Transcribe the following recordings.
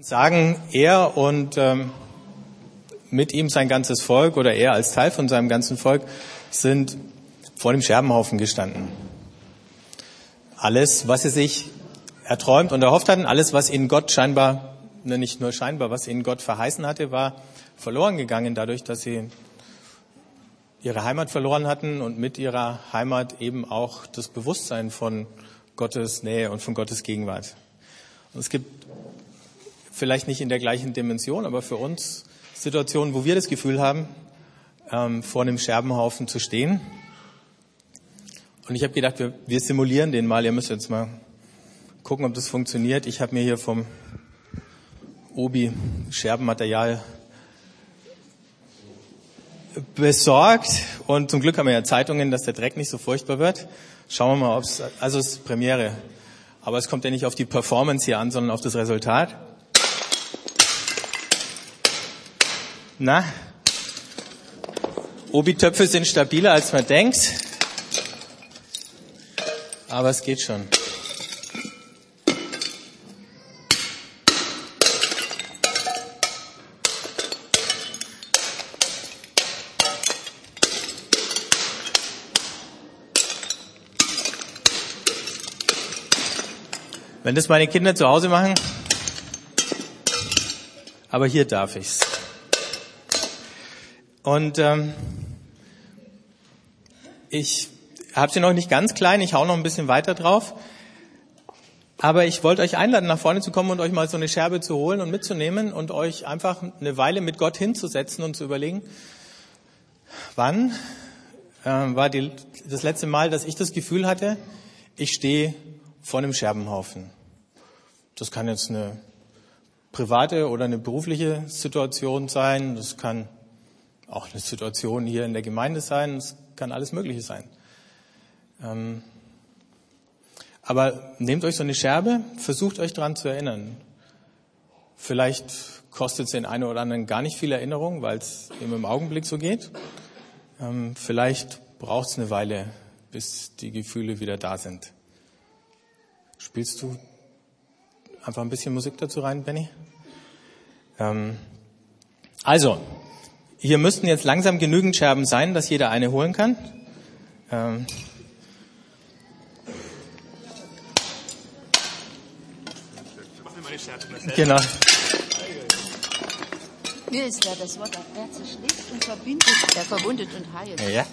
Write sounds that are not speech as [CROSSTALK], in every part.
sagen, er und ähm, mit ihm sein ganzes Volk oder er als Teil von seinem ganzen Volk sind vor dem Scherbenhaufen gestanden. Alles, was sie sich erträumt und erhofft hatten, alles, was ihnen Gott scheinbar, ne, nicht nur scheinbar, was ihnen Gott verheißen hatte, war verloren gegangen dadurch, dass sie ihre Heimat verloren hatten und mit ihrer Heimat eben auch das Bewusstsein von Gottes Nähe und von Gottes Gegenwart. Und es gibt vielleicht nicht in der gleichen Dimension, aber für uns Situationen, wo wir das Gefühl haben, ähm, vor einem Scherbenhaufen zu stehen. Und ich habe gedacht, wir, wir simulieren den mal. Ihr müsst jetzt mal gucken, ob das funktioniert. Ich habe mir hier vom Obi Scherbenmaterial besorgt und zum Glück haben wir ja Zeitungen, dass der Dreck nicht so furchtbar wird. Schauen wir mal, ob es, also es ist Premiere. Aber es kommt ja nicht auf die Performance hier an, sondern auf das Resultat. Na? Obi-Töpfe sind stabiler, als man denkt. Aber es geht schon. Wenn das meine Kinder zu Hause machen, aber hier darf ich's. Und ähm, ich habe sie noch nicht ganz klein, ich hau noch ein bisschen weiter drauf. Aber ich wollte euch einladen, nach vorne zu kommen und euch mal so eine Scherbe zu holen und mitzunehmen und euch einfach eine Weile mit Gott hinzusetzen und zu überlegen, wann äh, war die, das letzte Mal, dass ich das Gefühl hatte, ich stehe vor einem Scherbenhaufen. Das kann jetzt eine private oder eine berufliche Situation sein. Das kann auch eine Situation hier in der Gemeinde sein, es kann alles Mögliche sein. Ähm, aber nehmt euch so eine Scherbe, versucht euch daran zu erinnern. Vielleicht kostet es den einen oder anderen gar nicht viel Erinnerung, weil es eben im Augenblick so geht. Ähm, vielleicht braucht es eine Weile, bis die Gefühle wieder da sind. Spielst du einfach ein bisschen Musik dazu rein, Benny? Ähm, also, hier müssten jetzt langsam genügend Scherben sein, dass jeder eine holen kann. Ähm genau. Mir ist ja das Wort, wer zerschlägt und verbindet, der verwundet und heilt. Ja.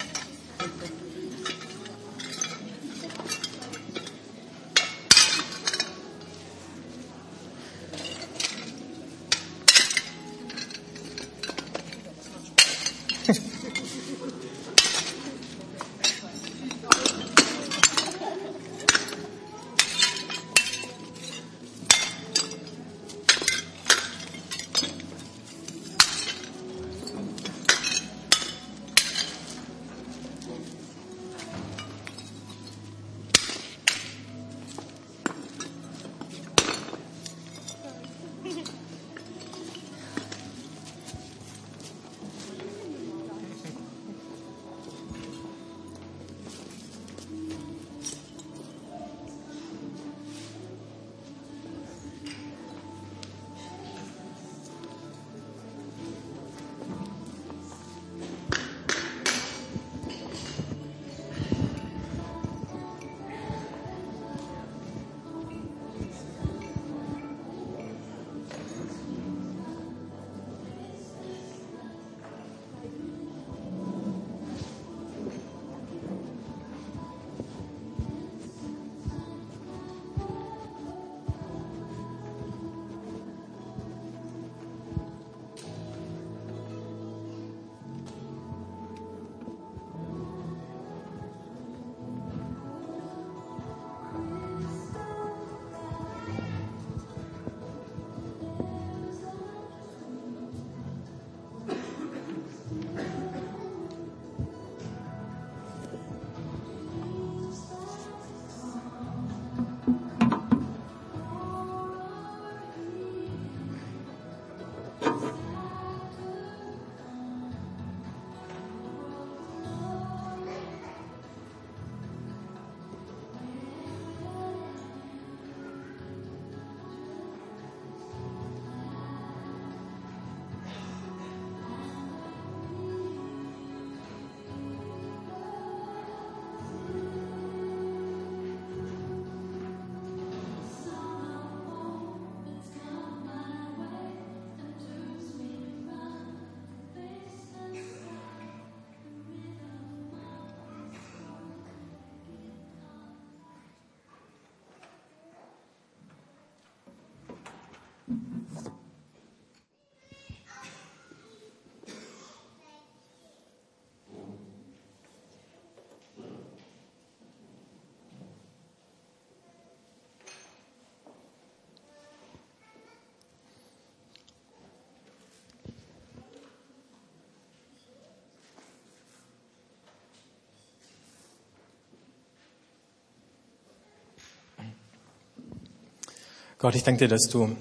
Gott, ich danke dir, dass du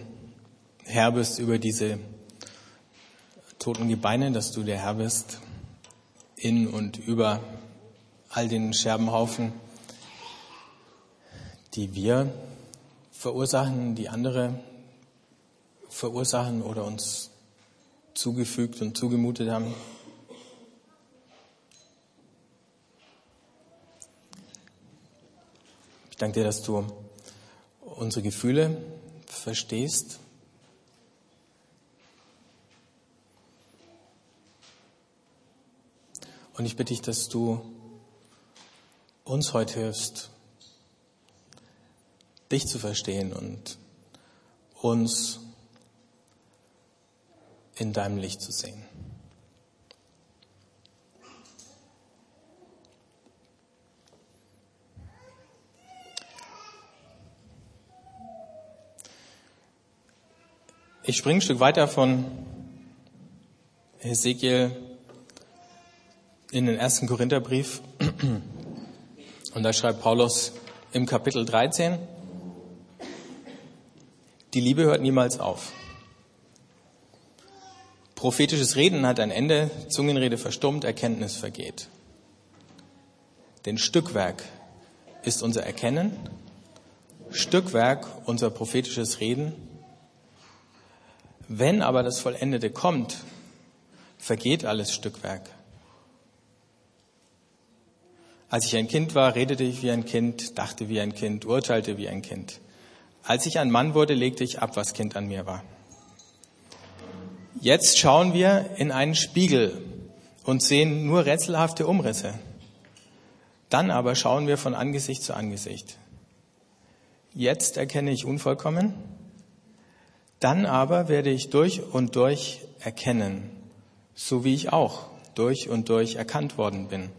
Herr bist über diese toten Gebeine, dass du der Herr bist in und über all den Scherbenhaufen, die wir verursachen, die andere verursachen oder uns zugefügt und zugemutet haben. Ich danke dir, dass du unsere Gefühle verstehst. Und ich bitte dich, dass du uns heute hilfst, dich zu verstehen und uns in deinem Licht zu sehen. Ich springe ein Stück weiter von Hesekiel in den ersten Korintherbrief. Und da schreibt Paulus im Kapitel 13, die Liebe hört niemals auf. Prophetisches Reden hat ein Ende, Zungenrede verstummt, Erkenntnis vergeht. Denn Stückwerk ist unser Erkennen, Stückwerk unser prophetisches Reden. Wenn aber das Vollendete kommt, vergeht alles Stückwerk. Als ich ein Kind war, redete ich wie ein Kind, dachte wie ein Kind, urteilte wie ein Kind. Als ich ein Mann wurde, legte ich ab, was Kind an mir war. Jetzt schauen wir in einen Spiegel und sehen nur rätselhafte Umrisse. Dann aber schauen wir von Angesicht zu Angesicht. Jetzt erkenne ich unvollkommen, dann aber werde ich durch und durch erkennen, so wie ich auch durch und durch erkannt worden bin.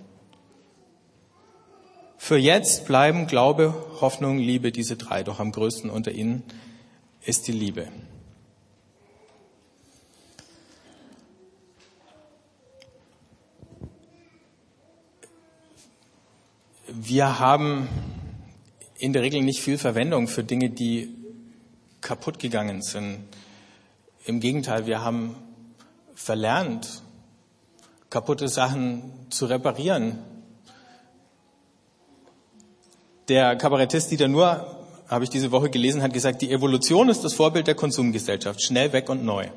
Für jetzt bleiben Glaube, Hoffnung, Liebe diese drei, doch am größten unter ihnen ist die Liebe. Wir haben in der Regel nicht viel Verwendung für Dinge, die kaputt gegangen sind. Im Gegenteil, wir haben verlernt, kaputte Sachen zu reparieren. Der Kabarettist Dieter Nuhr, habe ich diese Woche gelesen, hat gesagt, die Evolution ist das Vorbild der Konsumgesellschaft. Schnell weg und neu.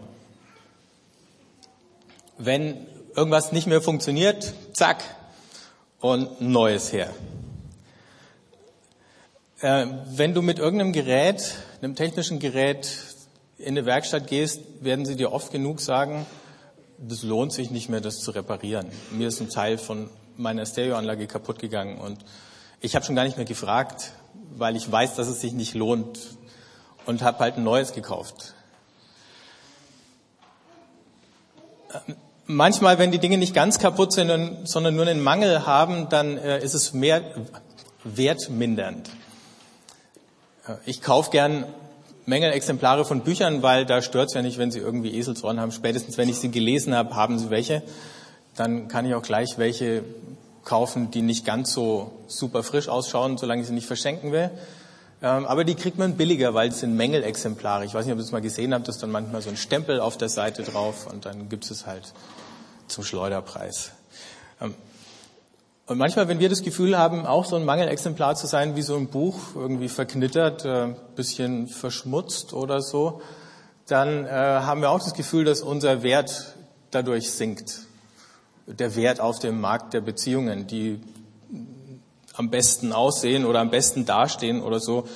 Wenn irgendwas nicht mehr funktioniert, zack, und Neues her. Äh, wenn du mit irgendeinem Gerät, einem technischen Gerät in eine Werkstatt gehst, werden sie dir oft genug sagen, das lohnt sich nicht mehr, das zu reparieren. Mir ist ein Teil von meiner Stereoanlage kaputt gegangen und ich habe schon gar nicht mehr gefragt, weil ich weiß, dass es sich nicht lohnt und habe halt ein neues gekauft. Manchmal, wenn die Dinge nicht ganz kaputt sind, sondern nur einen Mangel haben, dann äh, ist es mehr wertmindernd. Ich kaufe gern Exemplare von Büchern, weil da stört es ja nicht, wenn sie irgendwie Eselsohren haben. Spätestens, wenn ich sie gelesen habe, haben sie welche. Dann kann ich auch gleich welche kaufen, die nicht ganz so super frisch ausschauen, solange ich sie nicht verschenken will. Ähm, aber die kriegt man billiger, weil es sind Mängelexemplare. Ich weiß nicht, ob ihr das mal gesehen habt, da ist dann manchmal so ein Stempel auf der Seite drauf und dann gibt es halt zum Schleuderpreis. Und manchmal, wenn wir das Gefühl haben, auch so ein Mangelexemplar zu sein, wie so ein Buch, irgendwie verknittert, äh, bisschen verschmutzt oder so, dann äh, haben wir auch das Gefühl, dass unser Wert dadurch sinkt. Der Wert auf dem Markt der Beziehungen, die am besten aussehen oder am besten dastehen oder so,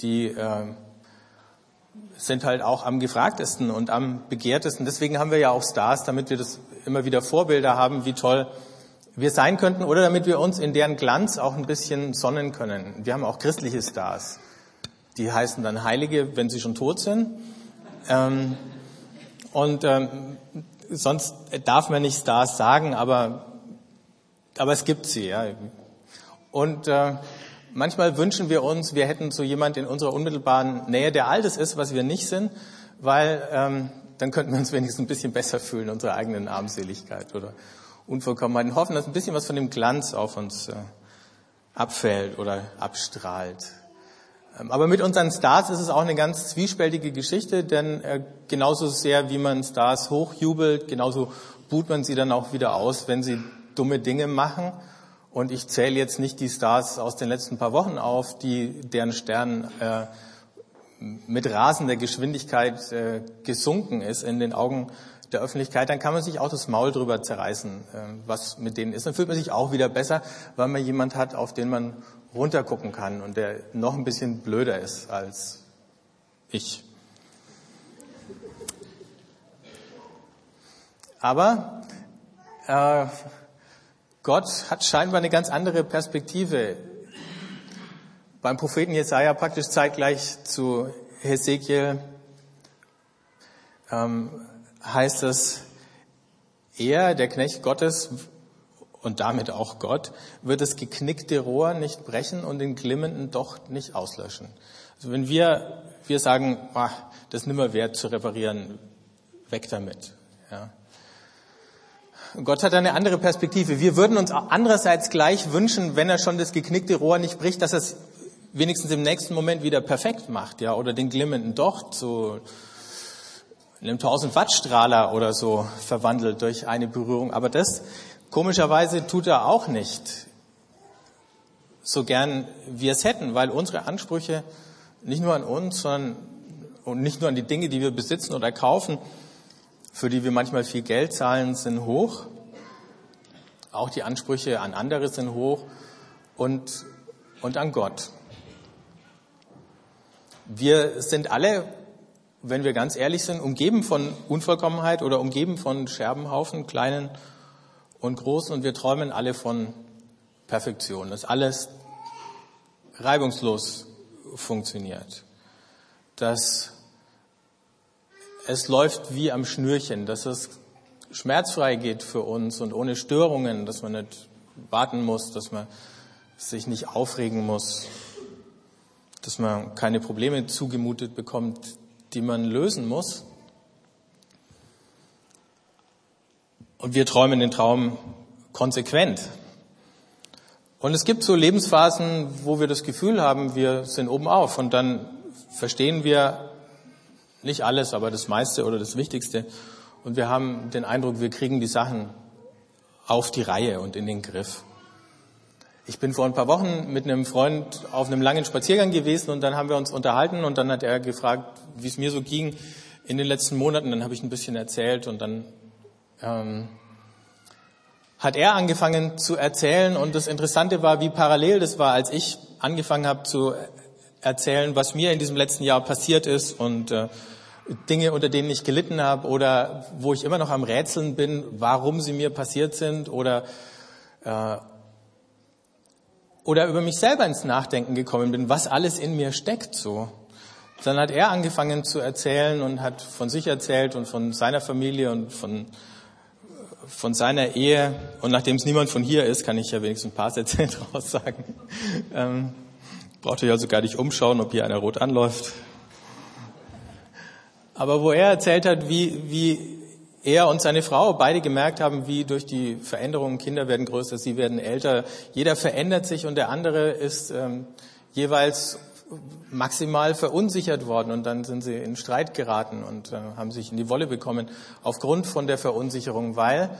die äh, sind halt auch am gefragtesten und am begehrtesten. Deswegen haben wir ja auch Stars, damit wir das immer wieder Vorbilder haben, wie toll wir sein könnten oder damit wir uns in deren Glanz auch ein bisschen sonnen können. Wir haben auch christliche Stars. Die heißen dann Heilige, wenn sie schon tot sind. Ähm, und ähm, sonst darf man nicht Stars sagen, aber, aber es gibt sie. Ja. Und äh, manchmal wünschen wir uns, wir hätten so jemand in unserer unmittelbaren Nähe, der all das ist, was wir nicht sind, weil ähm, dann könnten wir uns wenigstens ein bisschen besser fühlen, unsere eigenen Armseligkeit oder Unvollkommenheit und hoffen, dass ein bisschen was von dem Glanz auf uns äh, abfällt oder abstrahlt. Ähm, aber mit unseren Stars ist es auch eine ganz zwiespältige Geschichte, denn äh, genauso sehr wie man Stars hochjubelt, genauso buht man sie dann auch wieder aus, wenn sie dumme Dinge machen. Und ich zähle jetzt nicht die Stars aus den letzten paar Wochen auf, die deren Stern äh, mit rasender Geschwindigkeit äh, gesunken ist in den Augen der Öffentlichkeit, dann kann man sich auch das Maul drüber zerreißen, äh, was mit denen ist. Dann fühlt man sich auch wieder besser, weil man jemand hat, auf den man runtergucken kann und der noch ein bisschen blöder ist als ich. Aber äh, Gott hat scheinbar eine ganz andere Perspektive. Beim Propheten Jesaja praktisch zeitgleich zu Hesekiel ähm, heißt es, er, der Knecht Gottes, und damit auch Gott, wird das geknickte Rohr nicht brechen und den glimmenden Docht nicht auslöschen. Also wenn wir, wir sagen, ach, das ist nimmer wert zu reparieren, weg damit. Ja. Gott hat eine andere Perspektive. Wir würden uns andererseits gleich wünschen, wenn er schon das geknickte Rohr nicht bricht, dass er es wenigstens im nächsten Moment wieder perfekt macht, ja, oder den glimmenden Docht zu einem 1000 Watt Strahler oder so verwandelt durch eine Berührung. Aber das Komischerweise tut er auch nicht so gern wir es hätten, weil unsere Ansprüche nicht nur an uns, sondern und nicht nur an die Dinge, die wir besitzen oder kaufen, für die wir manchmal viel Geld zahlen, sind hoch. Auch die Ansprüche an andere sind hoch und, und an Gott. Wir sind alle, wenn wir ganz ehrlich sind, umgeben von Unvollkommenheit oder umgeben von Scherbenhaufen, kleinen und großen und wir träumen alle von Perfektion, dass alles reibungslos funktioniert, dass es läuft wie am Schnürchen, dass es schmerzfrei geht für uns und ohne Störungen, dass man nicht warten muss, dass man sich nicht aufregen muss, dass man keine Probleme zugemutet bekommt, die man lösen muss. Und wir träumen den Traum konsequent. Und es gibt so Lebensphasen, wo wir das Gefühl haben, wir sind oben auf und dann verstehen wir nicht alles, aber das meiste oder das Wichtigste. Und wir haben den Eindruck, wir kriegen die Sachen auf die Reihe und in den Griff. Ich bin vor ein paar Wochen mit einem Freund auf einem langen Spaziergang gewesen und dann haben wir uns unterhalten und dann hat er gefragt, wie es mir so ging in den letzten Monaten. Dann habe ich ein bisschen erzählt und dann ähm, hat er angefangen zu erzählen und das Interessante war, wie parallel das war, als ich angefangen habe zu erzählen, was mir in diesem letzten Jahr passiert ist und äh, Dinge, unter denen ich gelitten habe oder wo ich immer noch am Rätseln bin, warum sie mir passiert sind oder äh, oder über mich selber ins Nachdenken gekommen bin, was alles in mir steckt so. Dann hat er angefangen zu erzählen und hat von sich erzählt und von seiner Familie und von von seiner Ehe, und nachdem es niemand von hier ist, kann ich ja wenigstens ein paar Sätze [LAUGHS] draus sagen. Ähm, braucht euch also gar nicht umschauen, ob hier einer rot anläuft. Aber wo er erzählt hat, wie, wie er und seine Frau beide gemerkt haben, wie durch die Veränderungen Kinder werden größer, sie werden älter, jeder verändert sich und der andere ist ähm, jeweils maximal verunsichert worden und dann sind sie in Streit geraten und äh, haben sich in die Wolle bekommen aufgrund von der Verunsicherung, weil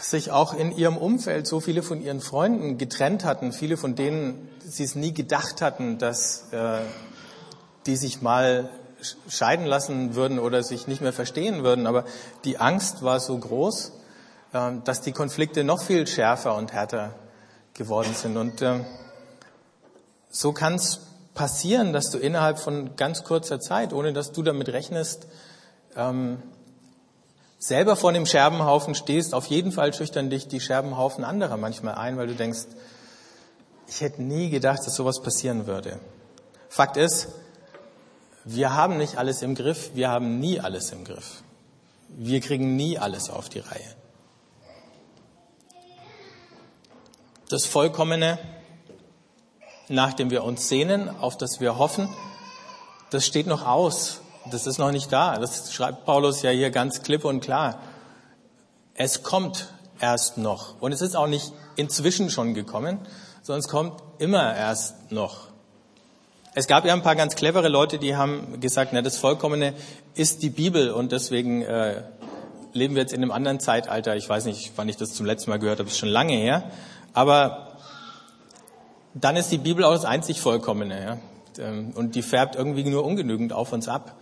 sich auch in ihrem Umfeld so viele von ihren Freunden getrennt hatten, viele von denen sie es nie gedacht hatten, dass äh, die sich mal scheiden lassen würden oder sich nicht mehr verstehen würden. Aber die Angst war so groß, äh, dass die Konflikte noch viel schärfer und härter geworden sind. Und äh, so kann es passieren, dass du innerhalb von ganz kurzer Zeit, ohne dass du damit rechnest, ähm, selber vor dem Scherbenhaufen stehst. Auf jeden Fall schüchtern dich die Scherbenhaufen anderer manchmal ein, weil du denkst, ich hätte nie gedacht, dass sowas passieren würde. Fakt ist, wir haben nicht alles im Griff, wir haben nie alles im Griff. Wir kriegen nie alles auf die Reihe. Das Vollkommene nach dem wir uns sehnen, auf das wir hoffen, das steht noch aus. Das ist noch nicht da. Das schreibt Paulus ja hier ganz klipp und klar. Es kommt erst noch. Und es ist auch nicht inzwischen schon gekommen, sondern es kommt immer erst noch. Es gab ja ein paar ganz clevere Leute, die haben gesagt, na, das Vollkommene ist die Bibel und deswegen äh, leben wir jetzt in einem anderen Zeitalter. Ich weiß nicht, wann ich das zum letzten Mal gehört habe, ist schon lange her. Aber dann ist die Bibel auch das einzig Vollkommene. Ja? Ähm, und die färbt irgendwie nur ungenügend auf uns ab.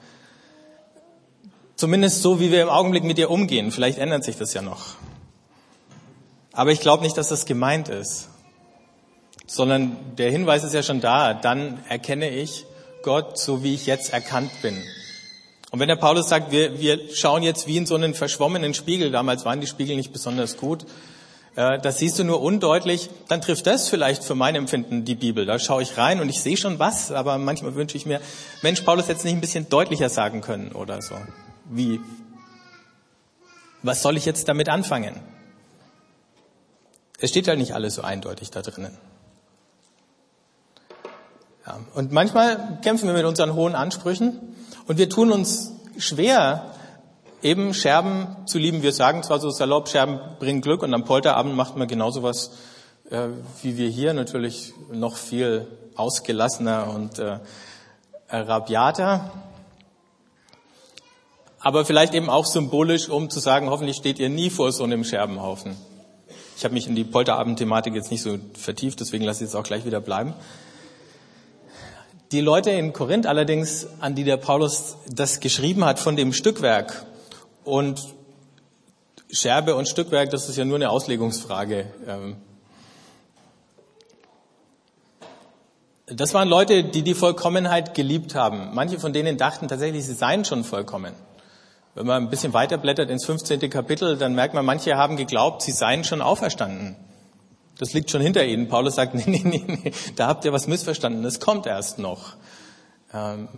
Zumindest so, wie wir im Augenblick mit ihr umgehen. Vielleicht ändert sich das ja noch. Aber ich glaube nicht, dass das gemeint ist sondern der Hinweis ist ja schon da, dann erkenne ich Gott so, wie ich jetzt erkannt bin. Und wenn der Paulus sagt, wir, wir schauen jetzt wie in so einen verschwommenen Spiegel, damals waren die Spiegel nicht besonders gut, äh, das siehst du nur undeutlich, dann trifft das vielleicht für mein Empfinden die Bibel. Da schaue ich rein und ich sehe schon was, aber manchmal wünsche ich mir, Mensch, Paulus hätte es nicht ein bisschen deutlicher sagen können oder so. Wie? Was soll ich jetzt damit anfangen? Es steht halt nicht alles so eindeutig da drinnen. Ja, und manchmal kämpfen wir mit unseren hohen Ansprüchen und wir tun uns schwer, eben Scherben zu lieben. Wir sagen zwar so salopp, Scherben bringen Glück und am Polterabend macht man genauso was äh, wie wir hier, natürlich noch viel ausgelassener und äh, rabiater. Aber vielleicht eben auch symbolisch, um zu sagen, hoffentlich steht ihr nie vor so einem Scherbenhaufen. Ich habe mich in die Polterabend-Thematik jetzt nicht so vertieft, deswegen lasse ich jetzt auch gleich wieder bleiben. Die Leute in Korinth allerdings, an die der Paulus das geschrieben hat von dem Stückwerk und Scherbe und Stückwerk, das ist ja nur eine Auslegungsfrage. Ähm, das waren Leute, die die Vollkommenheit geliebt haben. Manche von denen dachten tatsächlich, sie seien schon vollkommen. Wenn man ein bisschen weiterblättert ins 15. Kapitel, dann merkt man, manche haben geglaubt, sie seien schon auferstanden. Das liegt schon hinter ihnen. Paulus sagt, [LAUGHS] nee, nee, nee, nee, da habt ihr was missverstanden, das kommt erst noch. Ähm,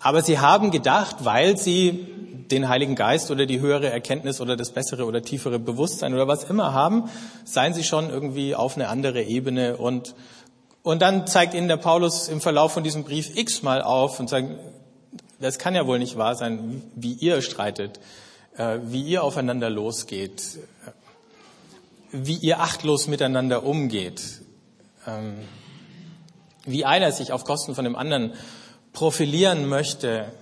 aber sie haben gedacht, weil sie den Heiligen Geist oder die höhere Erkenntnis oder das bessere oder tiefere Bewusstsein oder was immer haben, seien sie schon irgendwie auf eine andere Ebene und und dann zeigt ihnen der Paulus im Verlauf von diesem Brief x-mal auf und sagt, das kann ja wohl nicht wahr sein, wie ihr streitet, äh, wie ihr aufeinander losgeht, wie ihr achtlos miteinander umgeht, ähm, wie einer sich auf Kosten von dem anderen profilieren möchte,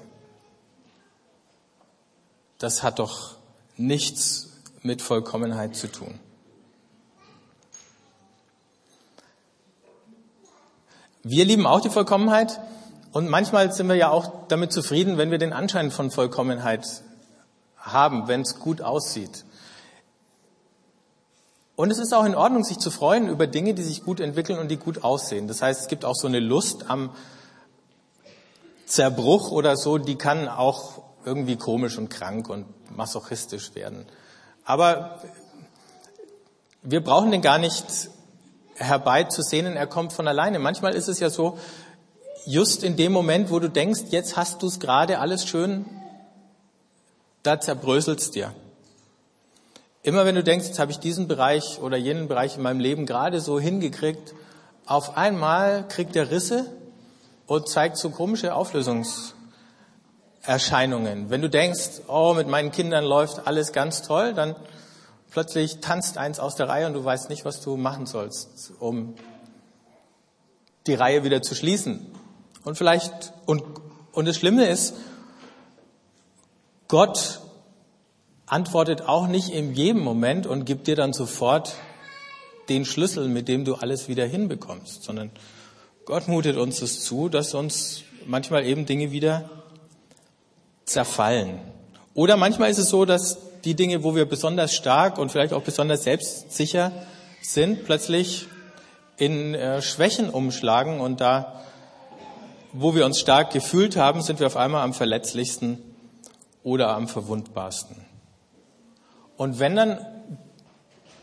das hat doch nichts mit Vollkommenheit zu tun. Wir lieben auch die Vollkommenheit und manchmal sind wir ja auch damit zufrieden, wenn wir den Anschein von Vollkommenheit haben, wenn es gut aussieht. Und es ist auch in Ordnung, sich zu freuen über Dinge, die sich gut entwickeln und die gut aussehen. Das heißt, es gibt auch so eine Lust am Zerbruch oder so, die kann auch irgendwie komisch und krank und masochistisch werden. Aber wir brauchen den gar nicht herbeizusehnen, er kommt von alleine. Manchmal ist es ja so, just in dem Moment, wo du denkst, jetzt hast du es gerade alles schön, da zerbröselt es dir. Immer wenn du denkst, jetzt habe ich diesen Bereich oder jenen Bereich in meinem Leben gerade so hingekriegt, auf einmal kriegt er Risse und zeigt so komische Auflösungserscheinungen. Wenn du denkst, oh, mit meinen Kindern läuft alles ganz toll, dann plötzlich tanzt eins aus der Reihe und du weißt nicht, was du machen sollst, um die Reihe wieder zu schließen. Und vielleicht, und, und das Schlimme ist, Gott antwortet auch nicht in jedem Moment und gibt dir dann sofort den Schlüssel, mit dem du alles wieder hinbekommst, sondern Gott mutet uns das zu, dass uns manchmal eben Dinge wieder zerfallen. Oder manchmal ist es so, dass die Dinge, wo wir besonders stark und vielleicht auch besonders selbstsicher sind, plötzlich in äh, Schwächen umschlagen und da, wo wir uns stark gefühlt haben, sind wir auf einmal am verletzlichsten oder am verwundbarsten. Und wenn dann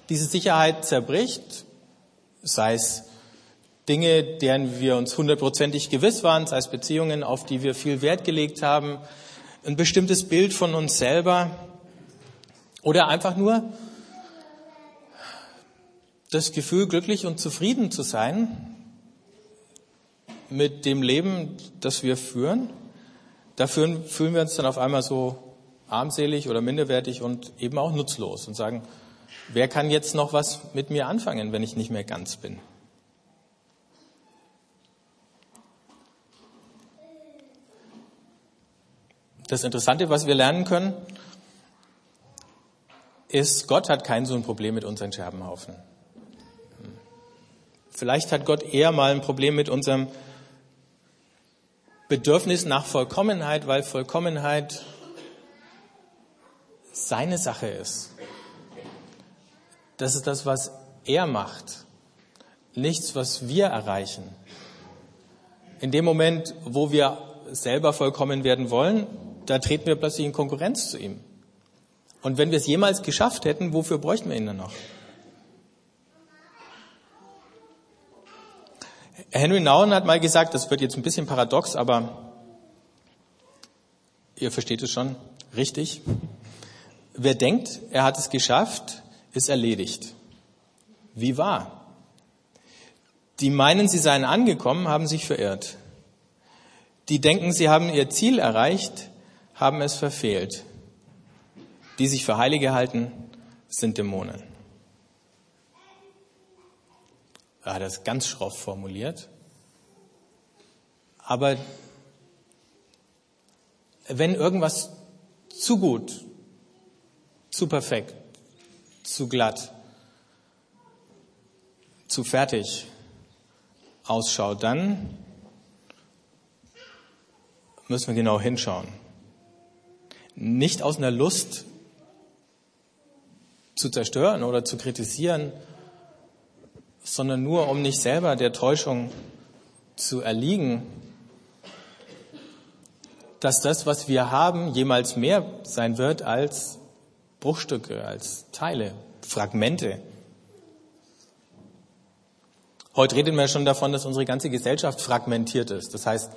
diese Sicherheit zerbricht, sei es Dinge, deren wir uns hundertprozentig gewiss waren, sei es Beziehungen, auf die wir viel Wert gelegt haben, ein bestimmtes Bild von uns selber oder einfach nur das Gefühl, glücklich und zufrieden zu sein mit dem Leben, das wir führen, da fühlen, wir uns dann auf einmal so armselig oder minderwertig und eben auch nutzlos und sagen, wer kann jetzt noch was mit mir anfangen, wenn ich nicht mehr ganz bin? Das Interessante, was wir lernen können, ist, Gott hat kein so ein Problem mit unseren Scherbenhaufen. Vielleicht hat Gott eher mal ein Problem mit unserem Bedürfnis nach Vollkommenheit, weil Vollkommenheit seine Sache ist. Das ist das, was er macht, nichts, was wir erreichen. In dem Moment, wo wir selber vollkommen werden wollen, da treten wir plötzlich in Konkurrenz zu ihm. Und wenn wir es jemals geschafft hätten, wofür bräuchten wir ihn dann noch? Henry Nouwen hat mal gesagt, das wird jetzt ein bisschen paradox, aber ihr versteht es schon richtig. Wer denkt, er hat es geschafft, ist erledigt. Wie wahr? Die meinen, sie seien angekommen, haben sich verirrt. Die denken, sie haben ihr Ziel erreicht, haben es verfehlt. Die sich für Heilige halten, sind Dämonen. Er hat das ganz schroff formuliert. Aber wenn irgendwas zu gut, zu perfekt, zu glatt, zu fertig. Ausschaut, dann müssen wir genau hinschauen. Nicht aus einer Lust zu zerstören oder zu kritisieren, sondern nur um nicht selber der Täuschung zu erliegen, dass das, was wir haben, jemals mehr sein wird als Bruchstücke, als Teile, Fragmente. Heute reden wir schon davon, dass unsere ganze Gesellschaft fragmentiert ist. Das heißt,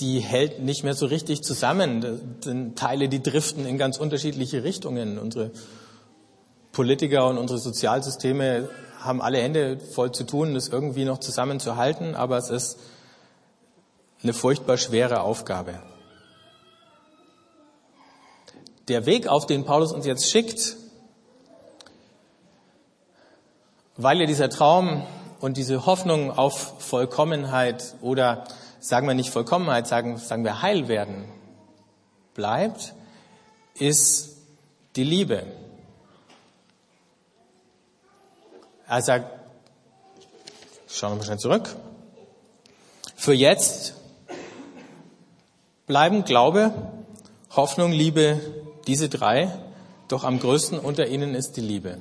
die hält nicht mehr so richtig zusammen. Sind Teile, die driften in ganz unterschiedliche Richtungen. Unsere Politiker und unsere Sozialsysteme haben alle Hände voll zu tun, das irgendwie noch zusammenzuhalten, aber es ist eine furchtbar schwere Aufgabe. Der Weg, auf den Paulus uns jetzt schickt, weil ja dieser Traum und diese Hoffnung auf Vollkommenheit oder sagen wir nicht Vollkommenheit, sagen, sagen wir Heil werden bleibt, ist die Liebe. Er sagt, schauen wir mal schnell zurück. Für jetzt bleiben Glaube, Hoffnung, Liebe, diese drei, doch am größten unter ihnen ist die Liebe.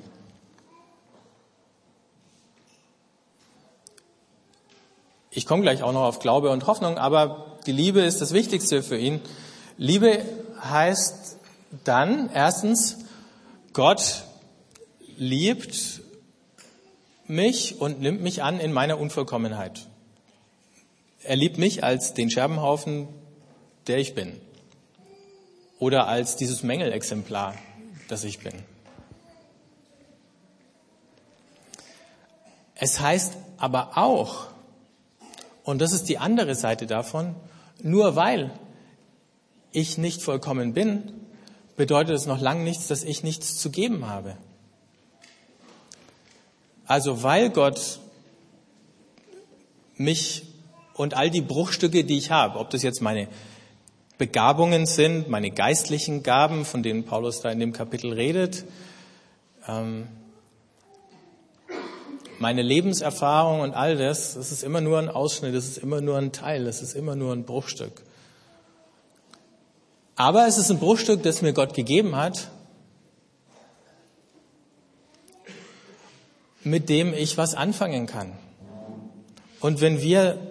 Ich komme gleich auch noch auf Glaube und Hoffnung, aber die Liebe ist das Wichtigste für ihn. Liebe heißt dann erstens, Gott liebt mich und nimmt mich an in meiner Unvollkommenheit. Er liebt mich als den Scherbenhaufen, der ich bin oder als dieses Mängelexemplar, das ich bin. Es heißt aber auch, und das ist die andere Seite davon, nur weil ich nicht vollkommen bin, bedeutet es noch lange nichts, dass ich nichts zu geben habe. Also weil Gott mich und all die Bruchstücke, die ich habe, ob das jetzt meine Begabungen sind, meine geistlichen Gaben, von denen Paulus da in dem Kapitel redet, ähm, meine Lebenserfahrung und all das, das ist immer nur ein Ausschnitt, das ist immer nur ein Teil, das ist immer nur ein Bruchstück. Aber es ist ein Bruchstück, das mir Gott gegeben hat, mit dem ich was anfangen kann. Und wenn wir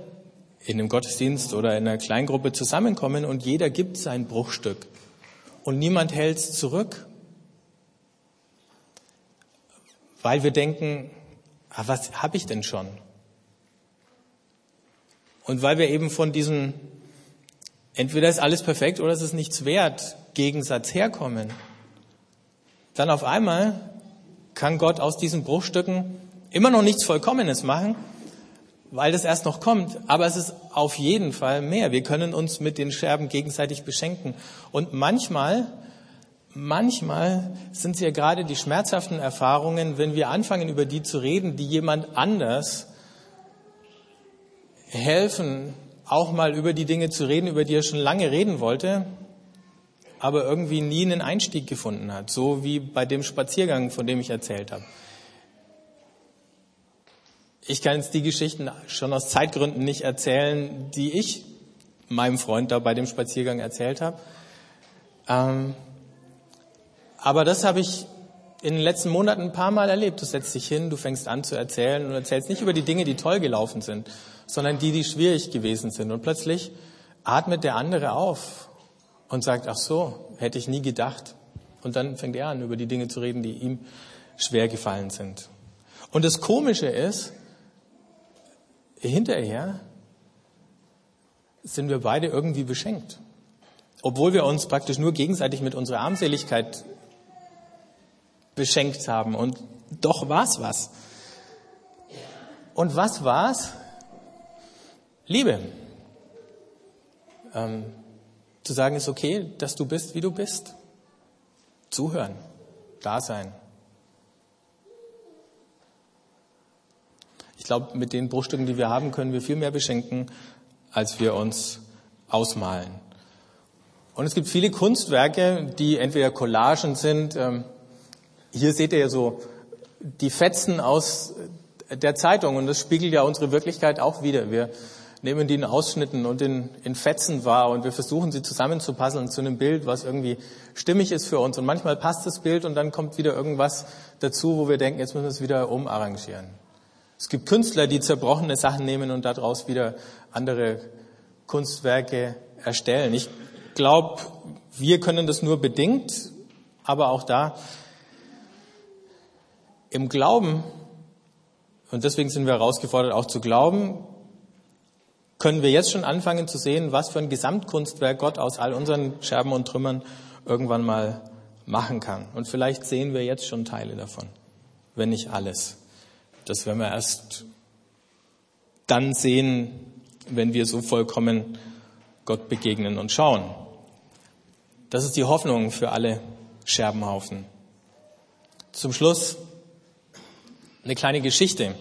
in einem Gottesdienst oder in einer Kleingruppe zusammenkommen und jeder gibt sein Bruchstück und niemand hält es zurück, weil wir denken, ah, was habe ich denn schon? Und weil wir eben von diesem, entweder ist alles perfekt oder es ist nichts wert, Gegensatz herkommen, dann auf einmal kann Gott aus diesen Bruchstücken immer noch nichts Vollkommenes machen, weil das erst noch kommt, aber es ist auf jeden Fall mehr. Wir können uns mit den Scherben gegenseitig beschenken. Und manchmal, manchmal sind es ja gerade die schmerzhaften Erfahrungen, wenn wir anfangen, über die zu reden, die jemand anders helfen, auch mal über die Dinge zu reden, über die er schon lange reden wollte, aber irgendwie nie einen Einstieg gefunden hat, so wie bei dem Spaziergang, von dem ich erzählt habe. Ich kann jetzt die Geschichten schon aus Zeitgründen nicht erzählen, die ich meinem Freund da bei dem Spaziergang erzählt habe. Ähm, aber das habe ich in den letzten Monaten ein paar Mal erlebt. Du setzt dich hin, du fängst an zu erzählen und erzählst nicht über die Dinge, die toll gelaufen sind, sondern die, die schwierig gewesen sind. Und plötzlich atmet der andere auf und sagt, ach so, hätte ich nie gedacht. Und dann fängt er an, über die Dinge zu reden, die ihm schwer gefallen sind. Und das Komische ist, hinterher sind wir beide irgendwie beschenkt. Obwohl wir uns praktisch nur gegenseitig mit unserer Armseligkeit beschenkt haben. Und doch war's was. Und was war's? Liebe. Ähm, zu sagen ist okay, dass du bist, wie du bist. Zuhören, da sein. Glaube, mit den Bruchstücken, die wir haben, können wir viel mehr beschenken, als wir uns ausmalen. Und es gibt viele Kunstwerke, die entweder Collagen sind. Ähm, hier seht ihr ja so die Fetzen aus der Zeitung und das spiegelt ja unsere Wirklichkeit auch wieder. Wir nehmen die in Ausschnitten und in, in Fetzen wahr und wir versuchen sie zusammenzupuzzeln zu einem Bild, was irgendwie stimmig ist für uns. Und manchmal passt das Bild und dann kommt wieder irgendwas dazu, wo wir denken, jetzt müssen wir es wieder umarrangieren. Es gibt Künstler, die zerbrochene Sachen nehmen und daraus wieder andere Kunstwerke erstellen. Ich glaube, wir können das nur bedingt, aber auch da im Glauben, und deswegen sind wir herausgefordert, auch zu glauben, können wir jetzt schon anfangen zu sehen, was für ein Gesamtkunstwerk Gott aus all unseren Scherben und Trümmern irgendwann mal machen kann. Und vielleicht sehen wir jetzt schon Teile davon, wenn nicht alles. Das werden wir erst dann sehen, wenn wir so vollkommen Gott begegnen und schauen. Das ist die Hoffnung für alle Scherbenhaufen. Zum Schluss eine kleine Geschichte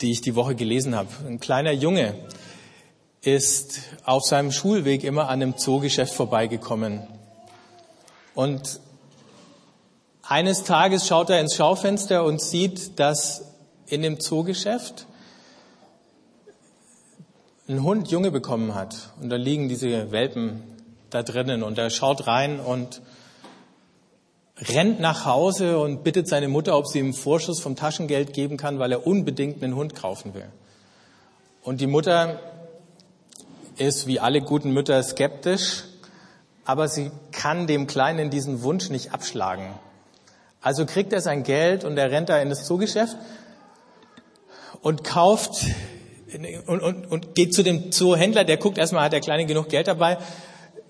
die ich die Woche gelesen habe. Ein kleiner Junge ist auf seinem Schulweg immer an einem Zoogeschäft vorbeigekommen. Und eines Tages schaut er ins Schaufenster und sieht, dass in dem Zoogeschäft ein Hund Junge bekommen hat. Und da liegen diese Welpen da drinnen. Und er schaut rein und rennt nach Hause und bittet seine Mutter, ob sie ihm Vorschuss vom Taschengeld geben kann, weil er unbedingt einen Hund kaufen will. Und die Mutter ist wie alle guten Mütter skeptisch, aber sie kann dem Kleinen diesen Wunsch nicht abschlagen. Also kriegt er sein Geld und er rennt da in das Zoogeschäft und kauft und, und, und geht zu dem Zoohändler, der guckt erstmal, hat der Kleine genug Geld dabei?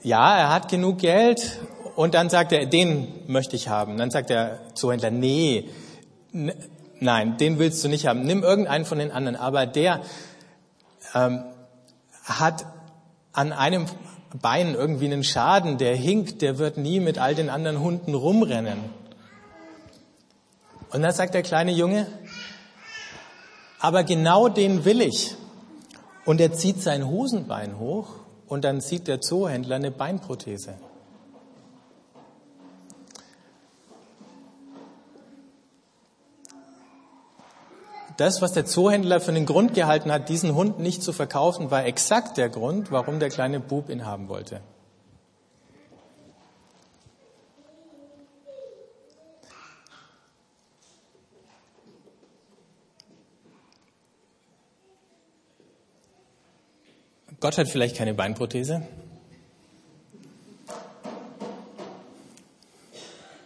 Ja, er hat genug Geld und dann sagt er, den möchte ich haben. Dann sagt der Zuhändler, nee, nein, den willst du nicht haben. Nimm irgendeinen von den anderen. Aber der ähm, hat an einem Bein irgendwie einen Schaden, der hinkt, der wird nie mit all den anderen Hunden rumrennen. Und dann sagt der kleine Junge, aber genau den will ich. Und er zieht sein Hosenbein hoch und dann sieht der Zoohändler eine Beinprothese. Das, was der Zoohändler für den Grund gehalten hat, diesen Hund nicht zu verkaufen, war exakt der Grund, warum der kleine Bub ihn haben wollte. Gott hat vielleicht keine Beinprothese,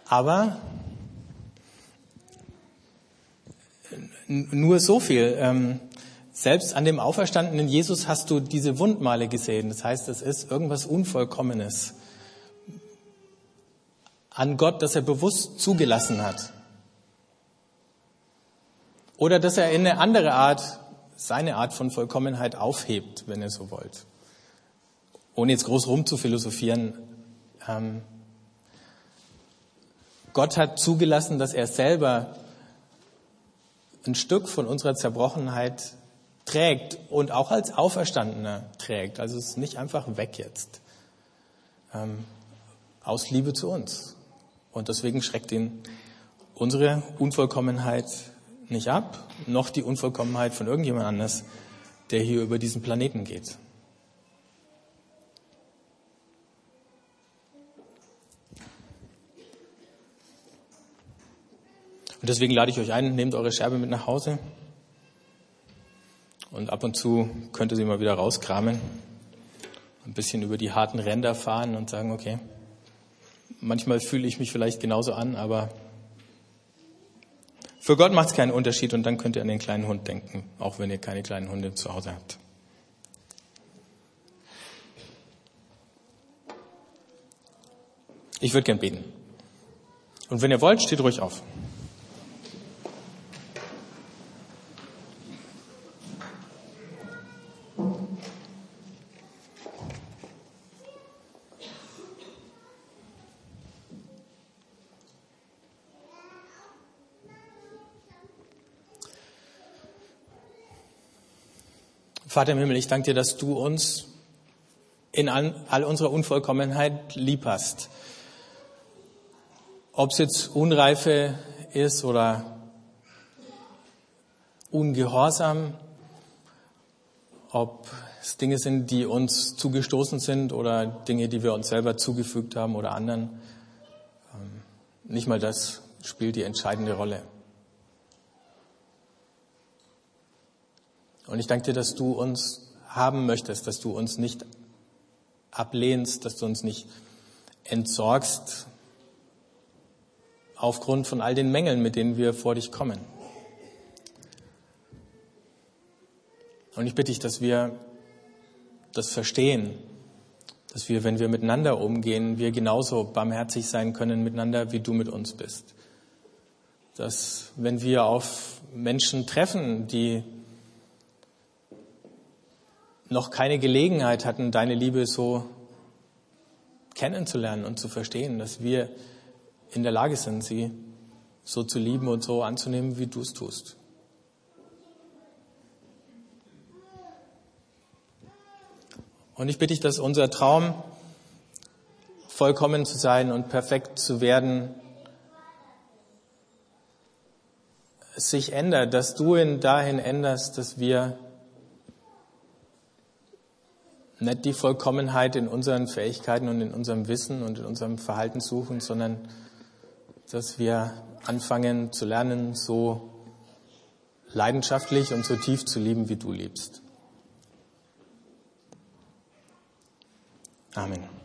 aber nur so viel. Ähm, selbst an dem auferstandenen Jesus hast du diese Wundmale gesehen. Das heißt, es ist irgendwas Unvollkommenes an Gott, das er bewusst zugelassen hat. Oder dass er in eine andere Art, seine Art von Vollkommenheit aufhebt, wenn ihr so wollt. Ohne jetzt groß rumzuphilosophieren. Ähm, Gott hat zugelassen, dass er selber ein Stück von unserer Zerbrochenheit trägt und auch als Auferstandener trägt. Also es ist nicht einfach weg jetzt. Ähm, aus Liebe zu uns. Und deswegen schreckt ihn unsere Unvollkommenheit nicht ab, noch die Unvollkommenheit von irgendjemand anders, der hier über diesen Planeten geht. Und deswegen lade ich euch ein, nehmt eure Scherbe mit nach Hause. Und ab und zu könnt ihr sie mal wieder rauskramen, ein bisschen über die harten Ränder fahren und sagen, okay, manchmal fühle ich mich vielleicht genauso an, aber für Gott macht es keinen Unterschied und dann könnt ihr an den kleinen Hund denken, auch wenn ihr keine kleinen Hunde zu Hause habt. Ich würde gern beten. Und wenn ihr wollt, steht ruhig auf. Vater im Himmel, ich danke dir, dass du uns in all unserer Unvollkommenheit lieb hast. Ob es jetzt Unreife ist oder Ungehorsam, ob es Dinge sind, die uns zugestoßen sind oder Dinge, die wir uns selber zugefügt haben oder anderen. Ähm, nicht mal das spielt die entscheidende Rolle. Und ich danke dir, dass du uns haben möchtest, dass du uns nicht ablehnst, dass du uns nicht entsorgst aufgrund von all den Mängeln, mit denen wir vor dich kommen. Und ich bitte dich, dass wir das verstehen, dass wir, wenn wir miteinander umgehen, wir genauso barmherzig sein können miteinander, wie du mit uns bist. Dass wenn wir auf Menschen treffen, die noch keine Gelegenheit hatten, deine Liebe so kennenzulernen und zu verstehen, dass wir in der Lage sind, sie so zu lieben und so anzunehmen, wie du es tust. Und ich bitte dich, dass unser Traum, vollkommen zu sein und perfekt zu werden, sich ändert, dass du ihn dahin änderst, dass wir nicht die Vollkommenheit in unseren Fähigkeiten und in unserem Wissen und in unserem Verhalten suchen, sondern dass wir anfangen zu lernen, so leidenschaftlich und so tief zu lieben, wie du liebst. Amen.